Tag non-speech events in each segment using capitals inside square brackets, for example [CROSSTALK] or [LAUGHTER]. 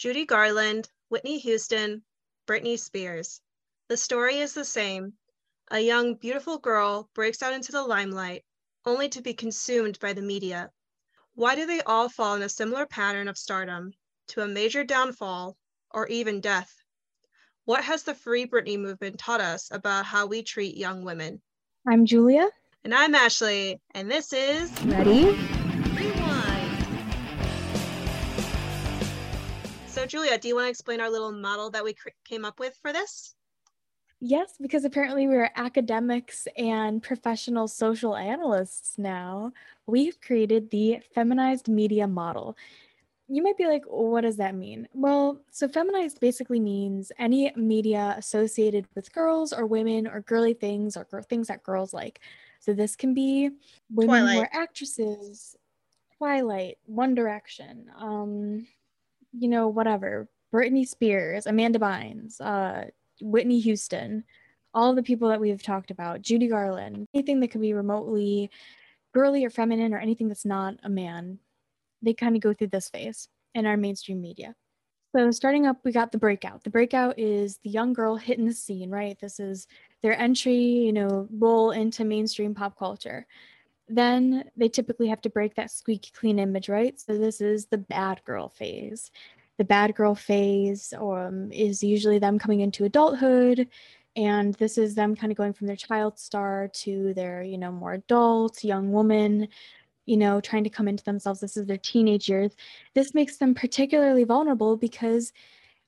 Judy Garland, Whitney Houston, Britney Spears. The story is the same. A young, beautiful girl breaks out into the limelight, only to be consumed by the media. Why do they all fall in a similar pattern of stardom, to a major downfall, or even death? What has the Free Britney movement taught us about how we treat young women? I'm Julia. And I'm Ashley, and this is Ready? Julia, do you want to explain our little model that we came up with for this? Yes, because apparently we're academics and professional social analysts now. We've created the feminized media model. You might be like, what does that mean? Well, so feminized basically means any media associated with girls or women or girly things or gr- things that girls like. So this can be women who are actresses, Twilight, One Direction, um, you know, whatever. Britney Spears, Amanda Bynes, uh, Whitney Houston, all the people that we've talked about, Judy Garland, anything that could be remotely girly or feminine or anything that's not a man, they kind of go through this phase in our mainstream media. So starting up, we got the breakout. The breakout is the young girl hitting the scene, right? This is their entry, you know, role into mainstream pop culture. Then they typically have to break that squeaky clean image, right? So this is the bad girl phase. The bad girl phase um, is usually them coming into adulthood, and this is them kind of going from their child star to their, you know, more adult young woman, you know, trying to come into themselves. This is their teenage years. This makes them particularly vulnerable because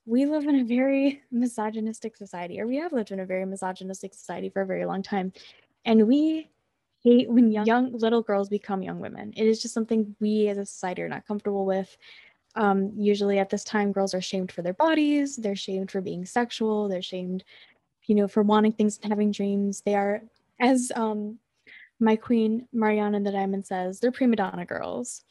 we live in a very [LAUGHS] misogynistic society, or we have lived in a very misogynistic society for a very long time. And we hate when young little girls become young women. It is just something we as a society are not comfortable with. Um, usually at this time, girls are shamed for their bodies, they're shamed for being sexual, they're shamed, you know, for wanting things and having dreams. They are, as um, my queen Mariana the Diamond says, they're prima donna girls,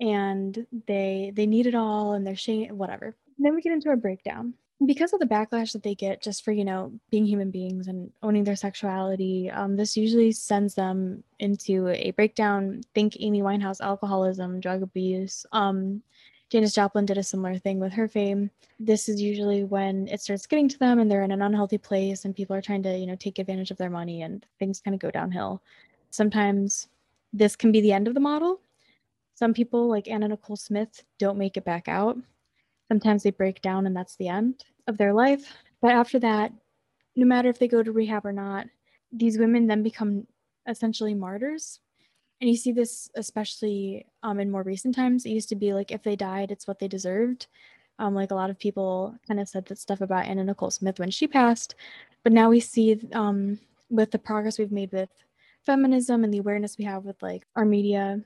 and they they need it all, and they're shame whatever. And then we get into a breakdown because of the backlash that they get just for you know being human beings and owning their sexuality um, this usually sends them into a breakdown. Think amy winehouse alcoholism drug abuse. Um, janis joplin did a similar thing with her fame. This is usually when it starts getting to them and they're in an unhealthy place and people are trying to you know take advantage of their money and things kind of go downhill. Sometimes this can be the end of the model. Some people like anna nicole smith don't make it back out. Sometimes they break down and that's the end of their life. But after that, no matter if they go to rehab or not, these women then become essentially martyrs. And you see this especially um, in more recent times. It used to be like if they died, it's what they deserved. Um, like a lot of people kind of said that stuff about Anna Nicole Smith when she passed. But now we see um, with the progress we've made with feminism and the awareness we have with like our media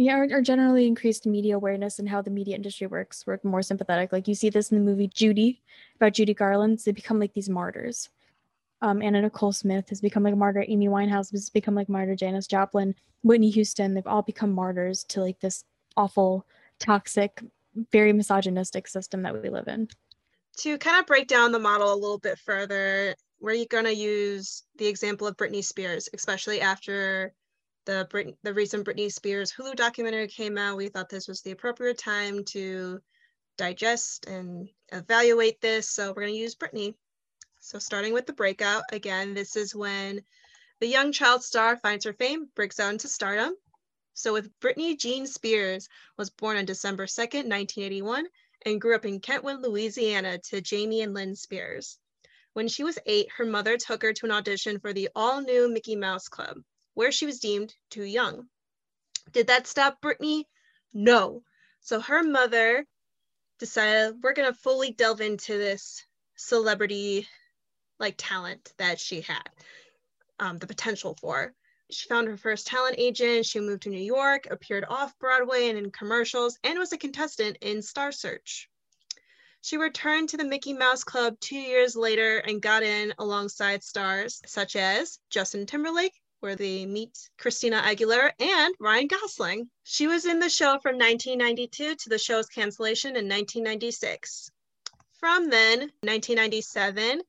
yeah or, or, generally increased media awareness and how the media industry works we're more sympathetic. Like you see this in the movie judy about judy garland. They become like these martyrs. Um, anna nicole smith has become like a martyr amy winehouse has become like martyr janis joplin whitney houston they've all become martyrs to like this awful toxic very misogynistic system that we live in. To kind of break down the model a little bit further we're going to use the example of britney spears especially after the Brit- the recent Britney Spears Hulu documentary came out, we thought this was the appropriate time to digest and evaluate this. So we're going to use Britney. So starting with the breakout, again, this is when the young child star finds her fame, breaks out into stardom. So with Britney Jean Spears was born on December 2nd, 1981, and grew up in Kentwood, Louisiana to Jamie and Lynn Spears. When she was eight, her mother took her to an audition for the all new Mickey Mouse Club where she was deemed too young. Did that stop Britney? No. So her mother decided we're going to fully delve into this celebrity like talent that she had, um, the potential for. She found her first talent agent. She moved to New York, appeared off Broadway and in commercials, and was a contestant in Star Search. She returned to the Mickey Mouse Club two years later and got in alongside stars such as Justin Timberlake, where they meet Christina Aguilera and Ryan Gosling. She was in the show from 1992 to the show's cancellation in 1996. From then, 1997,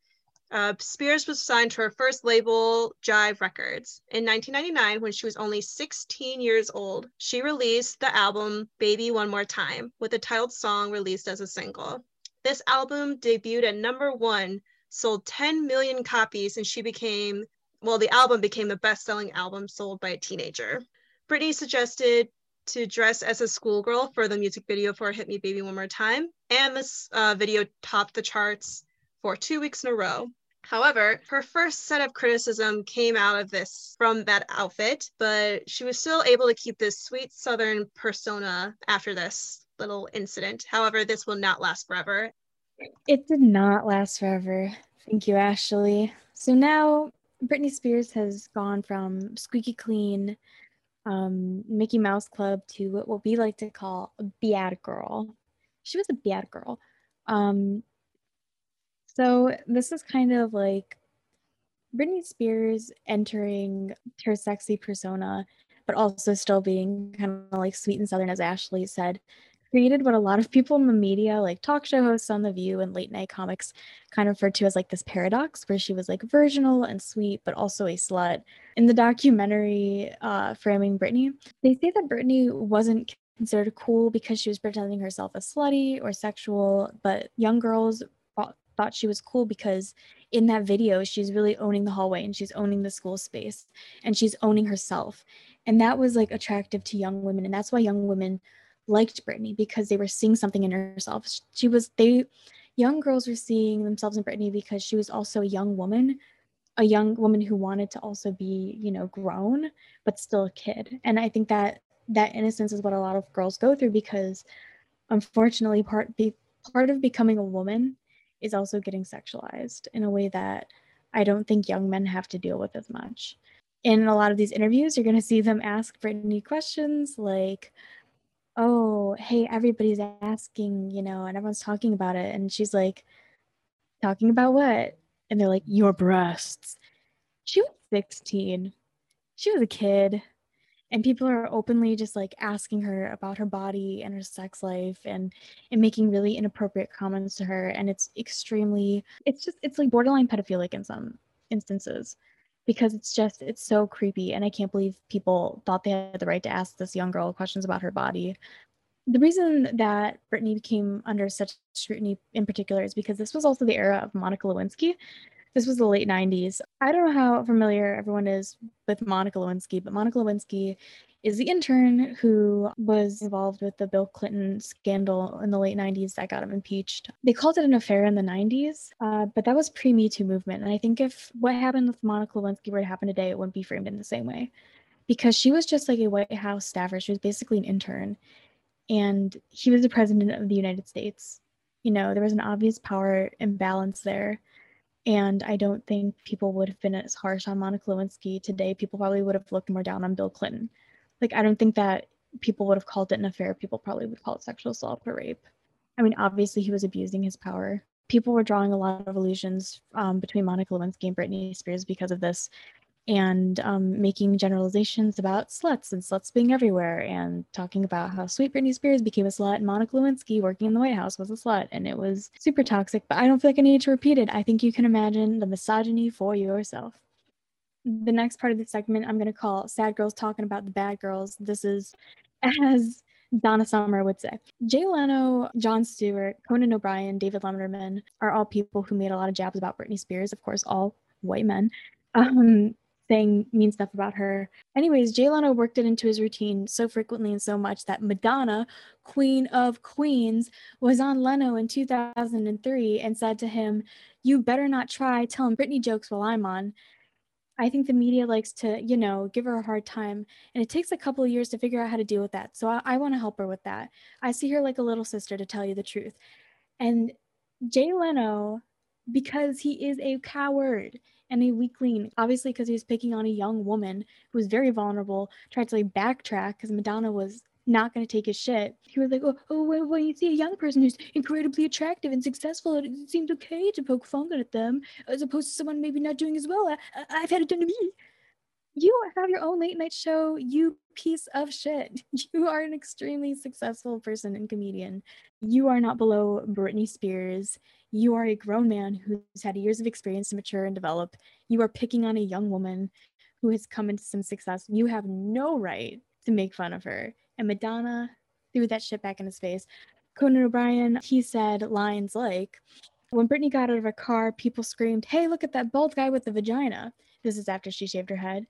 Uh, Spears was signed to her first label, Jive Records. In 1999, when she was only 16 years old, she released the album Baby One More Time with the titled song released as a single. This album debuted at number one, sold 10 million copies, and she became, well, the album became the best selling album sold by a teenager. Britney suggested to dress as a schoolgirl for the music video for Hit Me Baby One More Time, and this uh, video topped the charts for two weeks in a row. However, her first set of criticism came out of this from that outfit, but she was still able to keep this sweet Southern persona after this little incident. However, this will not last forever. It did not last forever. Thank you, Ashley. So now Britney Spears has gone from squeaky clean um, Mickey Mouse Club to what we like to call a bad girl. She was a bad girl. Um, so this is kind of like Britney Spears entering her sexy persona, but also still being kind of like sweet and southern, as Ashley said, created what a lot of people in the media, like talk show hosts on The View and late night comics, kind of referred to as like this paradox where she was like virginal and sweet, but also a slut. In the documentary uh, Framing Britney, they say that Britney wasn't considered cool because she was pretending herself as slutty or sexual, but young girls thought she was cool because in that video she's really owning the hallway and she's owning the school space and she's owning herself and that was like attractive to young women and that's why young women liked Britney because they were seeing something in herself she was they young girls were seeing themselves in Britney because she was also a young woman a young woman who wanted to also be you know grown but still a kid and i think that that innocence is what a lot of girls go through because unfortunately part be, part of becoming a woman is also getting sexualized in a way that I don't think young men have to deal with as much. In a lot of these interviews, you're going to see them ask Britney questions like, Oh, hey, everybody's asking, you know, and everyone's talking about it. And she's like, Talking about what? And they're like, Your breasts. She was 16. She was a kid and people are openly just like asking her about her body and her sex life and and making really inappropriate comments to her and it's extremely it's just it's like borderline pedophilic in some instances because it's just it's so creepy and i can't believe people thought they had the right to ask this young girl questions about her body the reason that Britney became under such scrutiny in particular is because this was also the era of Monica Lewinsky, this was the late 90s. I don't know how familiar everyone is with Monica Lewinsky, but Monica Lewinsky is the intern who was involved with the Bill Clinton scandal in the late 90s that got him impeached. They called it an affair in the 90s, uh, but that was pre Me Too movement. And I think if what happened with Monica Lewinsky were to happen today, it wouldn't be framed in the same way because she was just like a White House staffer. She was basically an intern. And he was the president of the United States. You know, there was an obvious power imbalance there and I don't think people would have been as harsh on Monica Lewinsky today. People probably would have looked more down on Bill Clinton. Like, I don't think that people would have called it an affair. People probably would call it sexual assault or rape. I mean, obviously, he was abusing his power. People were drawing a lot of illusions um, between Monica Lewinsky and Britney Spears because of this and um, making generalizations about sluts and sluts being everywhere and talking about how sweet Britney Spears became a slut and Monica Lewinsky working in the White House was a slut and it was super toxic. But I don't feel like I need to repeat it. I think you can imagine the misogyny for yourself. The next part of the segment I'm going to call Sad Girls Talking About the Bad Girls. This is [LAUGHS] as Donna Summer would say. Jay Leno, Jon Stewart, Conan O'Brien, David Letterman are all people who made a lot of jabs about Britney Spears, of course, all white men. [LAUGHS] Um, saying mean stuff about her. Anyways, Jay Leno worked it into his routine so frequently and so much that Madonna, Queen of Queens, was on Leno in 2003 and said to him, You better not try telling Britney jokes while I'm on. I think the media likes to, you know, give her a hard time. And it takes a couple of years to figure out how to deal with that. So I, I want to help her with that. I see her like a little sister, to tell you the truth. And Jay Leno, because he is a coward, and a weakling, obviously because he was picking on a young woman who was very vulnerable, tried to like backtrack because Madonna was not going to take his shit. He was like, oh, oh when, when you see a young person who's incredibly attractive and successful, it, it seems okay to poke fun at them, as opposed to someone maybe not doing as well. I, I, I've had it done to me. you have your own late night show, you piece of shit. [LAUGHS] You are an extremely successful person and comedian. You are not below Britney Spears. You are a grown man who's had years of experience to mature and develop. You are picking on a young woman who has come into some success. You have no right to make fun of her. And Madonna threw that shit back in his face. Conan O'Brien, he said lines like, when Britney got out of her car, people screamed, Hey, look at that bald guy with the vagina. This is after she shaved her head.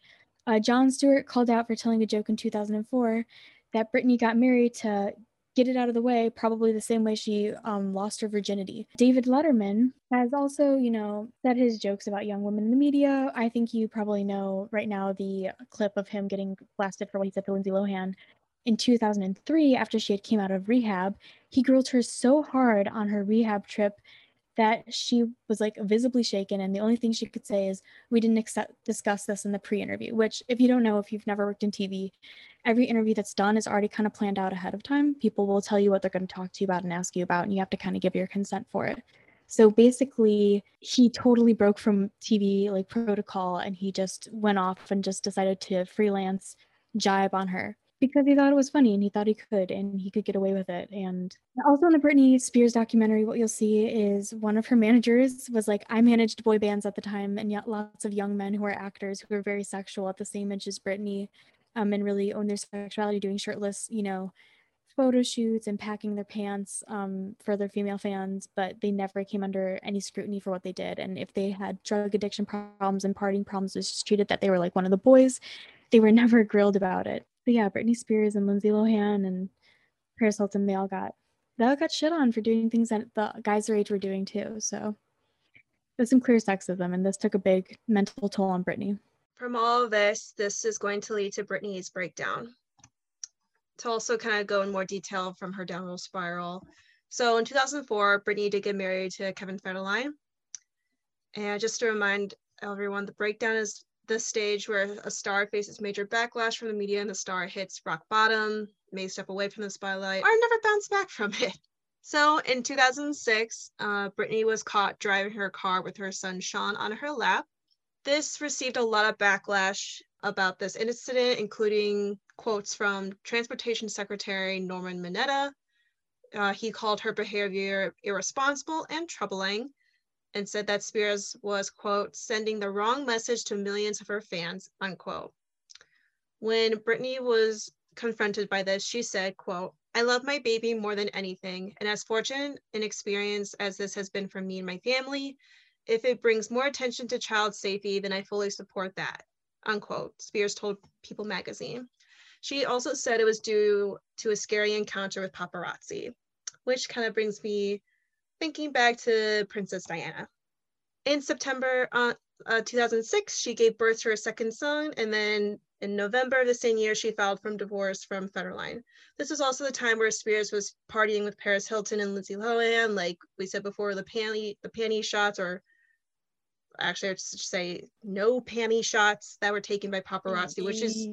Uh, Jon Stewart called out for telling a joke in 2004 that Britney got married to get it out of the way, probably the same way she um, lost her virginity. David Letterman has also, you know, said his jokes about young women in the media. I think you probably know right now the clip of him getting blasted for what he said to Lindsay Lohan. In 2003, after she had came out of rehab, he grilled her so hard on her rehab trip that she was like visibly shaken and the only thing she could say is we didn't accept, discuss this in the pre-interview which if you don't know if you've never worked in tv every interview that's done is already kind of planned out ahead of time. People will tell you what they're going to talk to you about and ask you about and you have to kind of give your consent for it. So basically he totally broke from tv like protocol and he just went off and just decided to freelance jibe on her because he thought it was funny and he thought he could and he could get away with it. And also in the Britney Spears documentary, what you'll see is one of her managers was like, I managed boy bands at the time, and yet lots of young men who are actors who are very sexual at the same age as Britney um, and really own their sexuality, doing shirtless, you know, photo shoots and packing their pants um, for their female fans, but they never came under any scrutiny for what they did. And if they had drug addiction problems and partying problems, it was treated that they were like one of the boys. They were [LAUGHS] never grilled about it but yeah, Britney Spears and Lindsay Lohan and Paris Hilton, they all got they all got shit on for doing things that the guys their age were doing too. So there's some clear sexism, and this took a big mental toll on Britney. From all of this, this is going to lead to Britney's breakdown. To also kind of go in more detail from her downward spiral. So in 2004, Britney did get married to Kevin Federline. And just to remind everyone, the breakdown is the stage where a star faces major backlash from the media and the star hits rock bottom, may step away from the spotlight, or never bounce back from it. So in 2006, uh, Britney was caught driving her car with her son Sean on her lap. This received a lot of backlash about this incident, including quotes from Transportation Secretary Norman Mineta. Uh, he called her behavior irresponsible and troubling and said that Spears was, quote, sending the wrong message to millions of her fans, unquote. When Britney was confronted by this, she said, quote, I love my baby more than anything, and as fortunate and experience as this has been for me and my family, if it brings more attention to child safety, then I fully support that, unquote, Spears told People magazine. She also said it was due to a scary encounter with paparazzi, which kind of brings me thinking back to Princess Diana. In September uh, uh, 2006, she gave birth to her second son, and then in November of the same year, she filed for divorce from Federline. This was also the time where Spears was partying with Paris Hilton and Lindsay Lohan, like we said before, the panty the panty shots, or actually I should say no panty shots that were taken by paparazzi, which is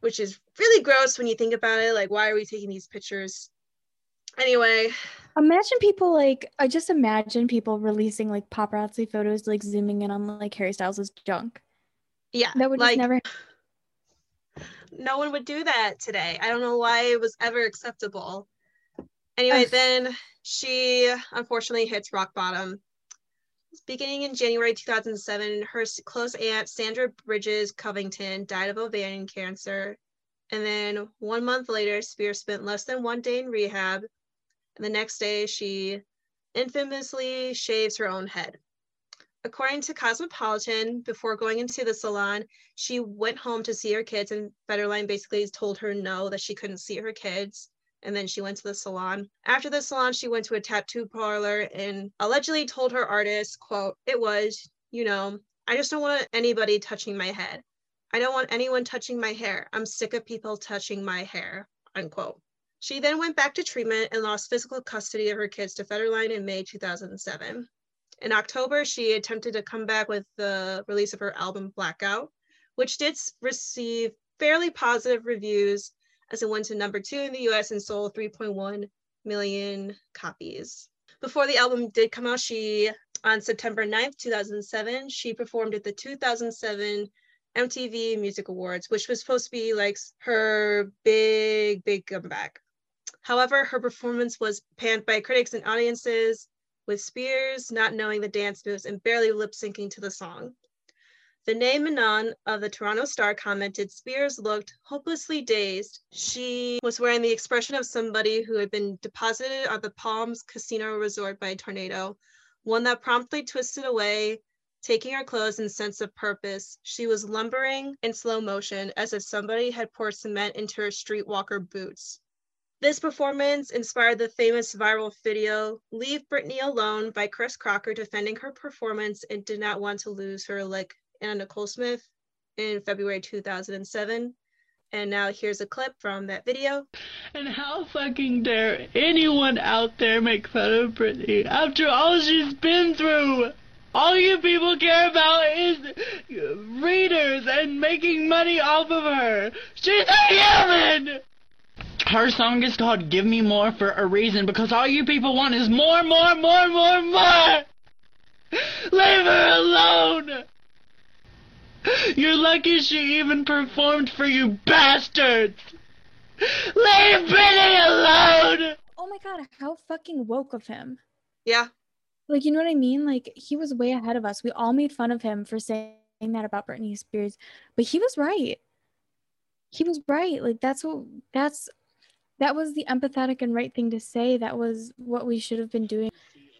which is really gross when you think about it. Like, why are we taking these pictures anyway. Imagine people like i just imagine people releasing like paparazzi photos like zooming in on like harry styles' junk. Yeah that would like never no one would do that today. I don't know why it was ever acceptable. Anyway then she unfortunately hits rock bottom. Beginning in january 2007 her close aunt sandra bridges covington died of ovarian cancer. And then one month later spears spent less than one day in rehab the next day she infamously shaves her own head. According to Cosmopolitan, before going into the salon, she went home to see her kids, and Federline basically told her no, that she couldn't see her kids. And then she went to the salon. After the salon, she went to a tattoo parlor and allegedly told her artist, quote, it was, you know, I just don't want anybody touching my head. I don't want anyone touching my hair. I'm sick of people touching my hair, unquote. She then went back to treatment and lost physical custody of her kids to Federline in May 2007. In October, she attempted to come back with the release of her album Blackout, which did receive fairly positive reviews as it went to number two in the US and sold 3.1 million copies. Before the album did come out, she, on September 9th, 2007, she performed at the 2007 MTV Music Awards, which was supposed to be like her big, big comeback. However, her performance was panned by critics and audiences, with Spears not knowing the dance moves and barely lip syncing to the song. Vinay Menon of the Toronto Star commented Spears looked hopelessly dazed. She was wearing the expression of somebody who had been deposited at the Palms Casino Resort by a tornado, one that promptly twisted away, taking her clothes and sense of purpose. She was lumbering in slow motion as if somebody had poured cement into her streetwalker boots. This performance inspired the famous viral video Leave Britney Alone by Chris Crocker defending her performance and did not want to lose her like Anna Nicole Smith in February 2007. And now here's a clip from that video. And how fucking dare anyone out there make fun of Britney after all she's been through? All you people care about is readers and making money off of her. She's a human! Her song is called Give Me More for a reason because all you people want is more, more, more, more, more! Leave her alone! You're lucky she even performed for you bastards! Leave Britney alone! Oh my god, how fucking woke of him. Yeah. Like, you know what I mean? Like, he was way ahead of us. We all made fun of him for saying that about Britney Spears, but he was right. He was right. Like, that's what, that's that was the empathetic and right thing to say. That was what we should have been doing.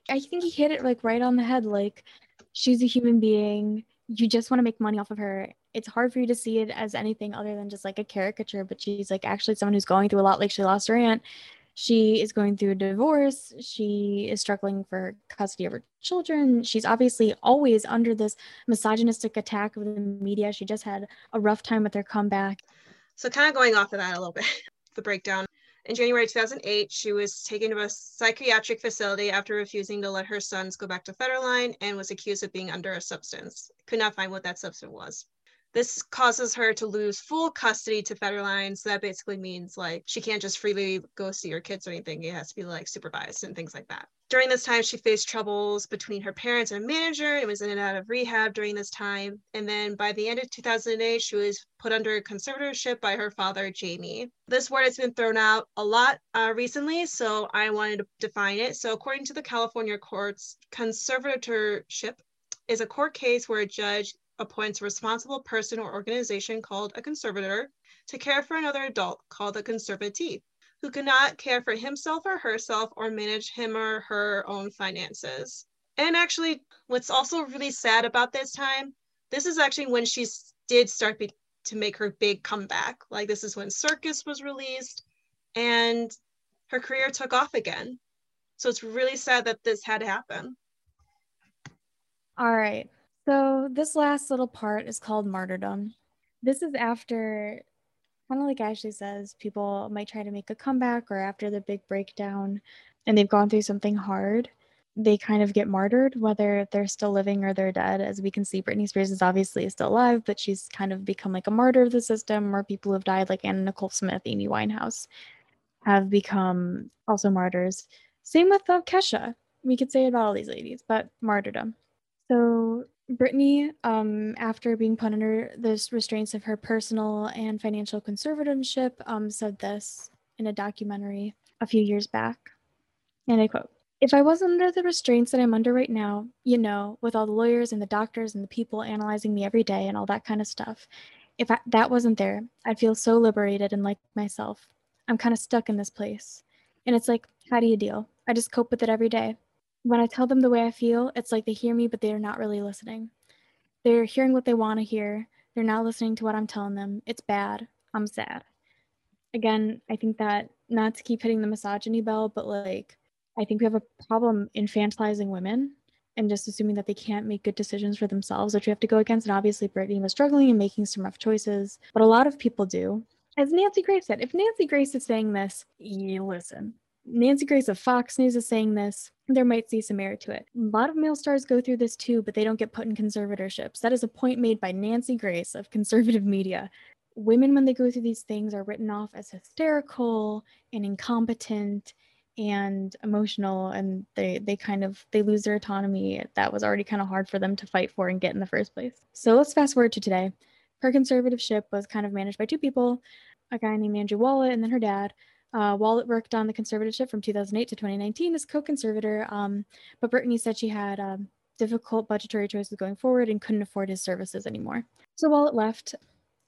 I think he hit it like right on the head. Like, she's a human being. You just want to make money off of her. It's hard for you to see it as anything other than just like a caricature, but she's like actually someone who's going through a lot. Like, she lost her aunt. She is going through a divorce. She is struggling for custody of her children. She's obviously always under this misogynistic attack of the media. She just had a rough time with her comeback. So, kind of going off of that a little bit, [LAUGHS] the breakdown. In January 2008, she was taken to a psychiatric facility after refusing to let her sons go back to Federline and was accused of being under a substance. Could not find what that substance was. This causes her to lose full custody to Federline. So that basically means like she can't just freely go see her kids or anything. It has to be like supervised and things like that. During this time, she faced troubles between her parents and a manager and was in and out of rehab during this time. And then by the end of 2008, she was put under conservatorship by her father, Jamie. This word has been thrown out a lot uh, recently, so I wanted to define it. So, according to the California courts, conservatorship is a court case where a judge appoints a responsible person or organization called a conservator to care for another adult called a conservatee who cannot care for himself or herself or manage him or her own finances. And actually, what's also really sad about this time, this is actually when she did start be- to make her big comeback. Like, this is when Circus was released and her career took off again. So it's really sad that this had to happen. All right. So this last little part is called martyrdom. This is after, kind of like Ashley says, people might try to make a comeback or after the big breakdown and they've gone through something hard, they kind of get martyred, whether they're still living or they're dead. As we can see, Britney Spears is obviously still alive, but she's kind of become like a martyr of the system, or people who have died, like Anna Nicole Smith, Amy Winehouse, have become also martyrs. Same with uh, Kesha. We could say about all these ladies, but martyrdom. So Britney, um, after being put under the restraints of her personal and financial conservatorship, um, said this in a documentary a few years back. And I quote If I wasn't under the restraints that I'm under right now, you know, with all the lawyers and the doctors and the people analyzing me every day and all that kind of stuff, if I, that wasn't there, I'd feel so liberated and like myself. I'm kind of stuck in this place. And it's like, how do you deal? I just cope with it every day when I tell them the way I feel, it's like they hear me, but they're not really listening. They're hearing what they want to hear. They're not listening to what I'm telling them. It's bad. I'm sad. Again, I think that not to keep hitting the misogyny bell, but like, I think we have a problem infantilizing women and just assuming that they can't make good decisions for themselves, which we have to go against. And obviously, Britney was struggling and making some rough choices, but a lot of people do. As Nancy Grace said, if Nancy Grace is saying this, you listen. Nancy Grace of Fox News is saying this, there might see some merit to it. A lot of male stars go through this too, but they don't get put in conservatorships. That is a point made by Nancy Grace of conservative media. Women, when they go through these things, are written off as hysterical and incompetent and emotional and they they kind of they lose their autonomy that was already kind of hard for them to fight for and get in the first place so let's fast forward to today her conservatorship was kind of managed by two people, a guy named Andrew Wallet and then her dad. Uh, Wallet worked on the conservatorship from 2008 to 2019 as co-conservator, um, but Britney said she had um, difficult budgetary choices going forward and couldn't afford his services anymore. So Wallet left,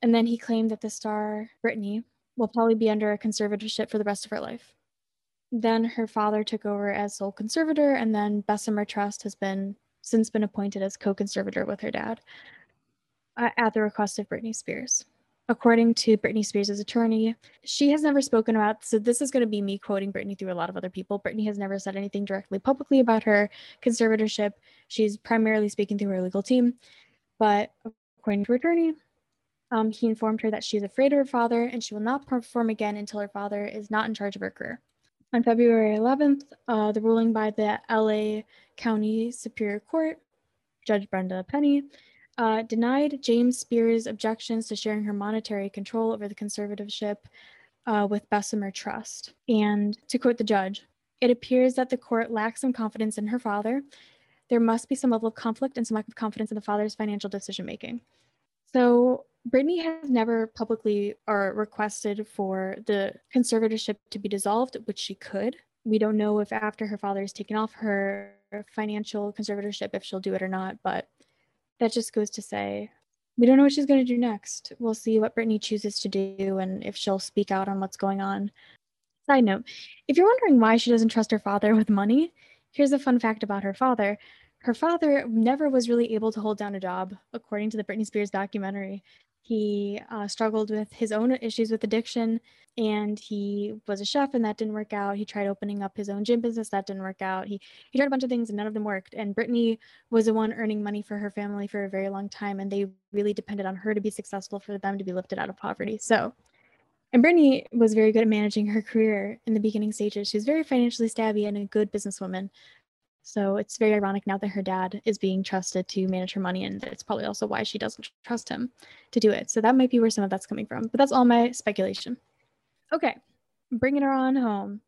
and then he claimed that the star, Britney, will probably be under a conservatorship for the rest of her life. Then her father took over as sole conservator, and then Bessemer Trust has been since been appointed as co-conservator with her dad uh, at the request of Britney Spears. According to Britney Spears' attorney, she has never spoken about. So this is going to be me quoting Britney through a lot of other people. Britney has never said anything directly publicly about her conservatorship. She's primarily speaking through her legal team, but according to her attorney, um, he informed her that she's afraid of her father and she will not perform again until her father is not in charge of her career. On February 11th, uh, the ruling by the LA County Superior Court, Judge Brenda Penny, uh, denied James Spears' objections to sharing her monetary control over the conservatorship uh, with Bessemer Trust. And to quote the judge, it appears that the court lacks some confidence in her father. There must be some level of conflict and some lack of confidence in the father's financial decision making. So Britney has never publicly or requested for the conservatorship to be dissolved, which she could. We don't know if after her father is taken off her financial conservatorship, if she'll do it or not, but that just goes to say we don't know what she's going to do next. We'll see what Britney chooses to do and if she'll speak out on what's going on. Side note if you're wondering why she doesn't trust her father [LAUGHS] with money, here's a fun fact about her father. Her father never was really able to hold down a job, according to the Britney Spears documentary. He uh, struggled with his own issues with addiction and he was a chef and that didn't work out. He tried opening up his own gym business, that didn't work out. He, he tried a bunch of things and none of them worked. And Britney was the one earning money for her family for a very long time and they really depended on her to be successful for them to be lifted out of poverty. So, and Britney was very good at managing her career in the beginning stages. She was very financially savvy and a good businesswoman. So it's very ironic now that her dad is being trusted to manage her money, and that's probably also why she doesn't trust him to do it. So that might be where some of that's coming from. But that's all my speculation. Okay, bringing her on home.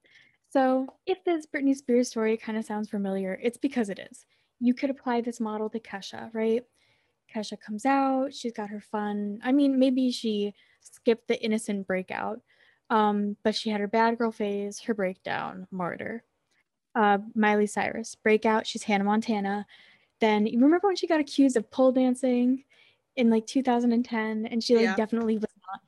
So if this Britney Spears story kind of sounds familiar, it's because it is. You could apply this model to Kesha, right? Kesha comes out, she's got her fun. I mean, maybe she skipped the innocent breakout, um, but she had her bad girl phase, her breakdown, martyr uh, Miley Cyrus. Breakout, she's Hannah Montana. Then you remember when she got accused of pole dancing in like 2010, and she like yeah. definitely was not.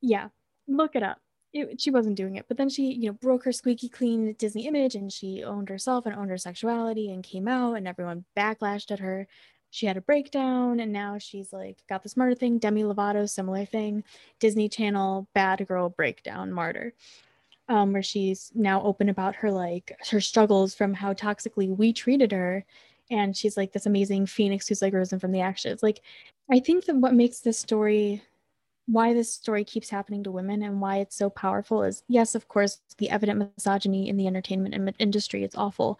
Yeah, look it up. It, she wasn't doing it, but then she, you know, broke her squeaky clean Disney image, and she owned herself and owned her sexuality, and came out, and everyone backlashed at her. She had a breakdown, and now she's like got this martyr thing. Demi Lovato, similar thing. Disney Channel, bad girl breakdown, martyr um, where she's now open about her like her struggles from how toxically we treated her. And she's like this amazing phoenix who's like risen from the ashes. Like i think that what makes this story why this story keeps happening to women and why it's so powerful is yes of course the evident misogyny in the entertainment industry it's awful.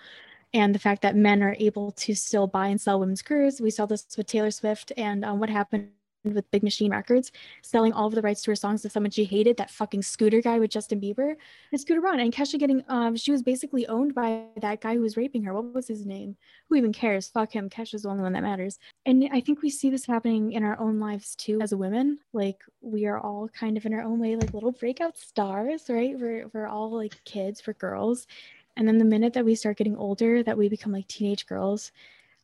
And the fact that men are able to still buy and sell women's careers we saw this with taylor swift and um, what happened with Big Machine Records, selling all of the rights to her songs to someone she hated, that fucking Scooter guy with Justin Bieber, and Scooter Braun. And Kesha getting, um, she was basically owned by that guy who was raping her. What was his name? Who even cares? Fuck him. Kesha's the only one that matters. And I think we see this happening in our own lives too as women. Like we are all kind of in our own way, like little breakout stars, right? We're, we're all like kids, for girls. And then the minute that we start getting older, that we become like teenage girls,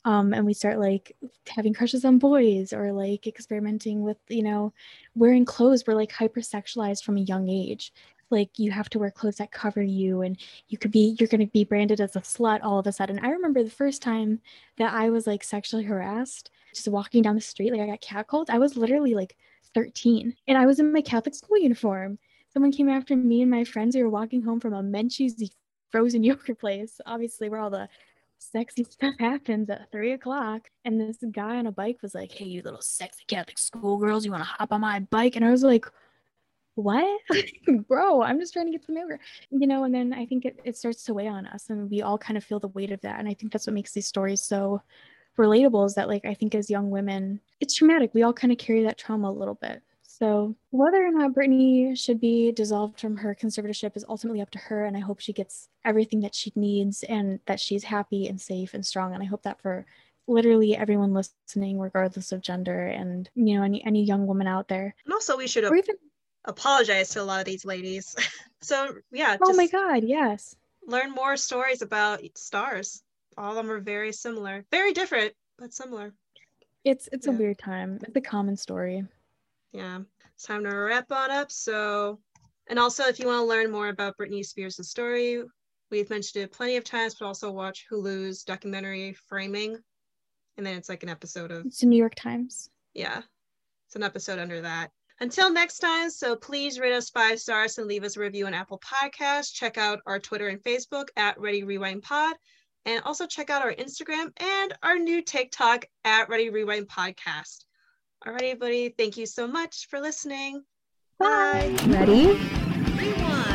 um, and we start like having crushes on boys or like experimenting with you know wearing clothes we're like hypersexualized from a young age. Like you have to wear clothes that cover you and you could be you're going to be branded as a slut all of a sudden. I remember the first time that i was like sexually harassed just walking down the street like i got catcalled i was literally like 13 and i was in my catholic school uniform. Someone came after me and my friends we were walking home from a menchie's frozen [LAUGHS] yogurt place. Obviously we're all the sexy stuff happens at three o'clock. And this guy on a bike was like, Hey, you little sexy Catholic schoolgirls, you want to hop on my bike? And I was like, What? [LAUGHS] Bro, I'm just trying to get some yogurt. You know, and then I think it, it starts to weigh on us and we all kind of feel the weight of that. And I think that's what makes these stories so relatable is that like I think as young women, it's traumatic. We all kind of carry that trauma a little bit. So whether or not Britney should be dissolved from her conservatorship is ultimately up to her. And I hope she gets everything that she needs and that she's happy and safe and strong. And I hope that for literally everyone listening, regardless of gender, and you know, any any young woman out there. And also, we should Or even apologize to a lot of these ladies. [LAUGHS] so yeah, oh my god, yes. learn more stories about stars. All of them are very similar, very different, but similar. It's it's a weird time. It's a common story. Yeah, it's time to wrap on up. So, and also, if you want to learn more about Britney Spears' story, we've mentioned it plenty of times, but also watch Hulu's documentary Framing. And then it's like an episode of, It's the New York Times. yeah, it's an episode under that. Until next time, so please rate us five stars and leave us a review on Apple Podcasts. Check out our Twitter and Facebook at Ready Rewind Pod. And also check out our Instagram and our new TikTok at Ready Rewind Podcast. All right, everybody. Thank you so much for listening. Bye. Ready? Rewind.